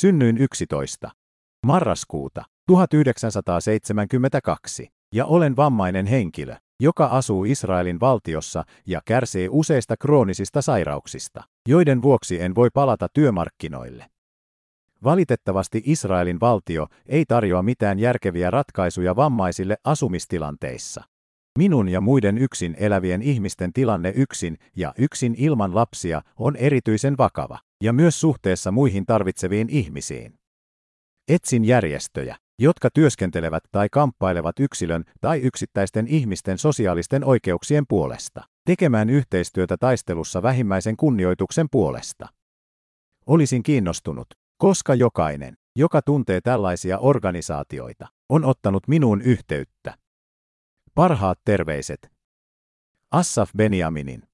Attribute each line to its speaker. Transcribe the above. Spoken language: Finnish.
Speaker 1: Synnyin 11. marraskuuta 1972 ja olen vammainen henkilö, joka asuu Israelin valtiossa ja kärsii useista kroonisista sairauksista, joiden vuoksi en voi palata työmarkkinoille. Valitettavasti Israelin valtio ei tarjoa mitään järkeviä ratkaisuja vammaisille asumistilanteissa. Minun ja muiden yksin elävien ihmisten tilanne yksin ja yksin ilman lapsia on erityisen vakava, ja myös suhteessa muihin tarvitseviin ihmisiin. Etsin järjestöjä, jotka työskentelevät tai kamppailevat yksilön tai yksittäisten ihmisten sosiaalisten oikeuksien puolesta, tekemään yhteistyötä taistelussa vähimmäisen kunnioituksen puolesta. Olisin kiinnostunut, koska jokainen, joka tuntee tällaisia organisaatioita, on ottanut minuun yhteyttä. Parhaat terveiset. Assaf Benjaminin.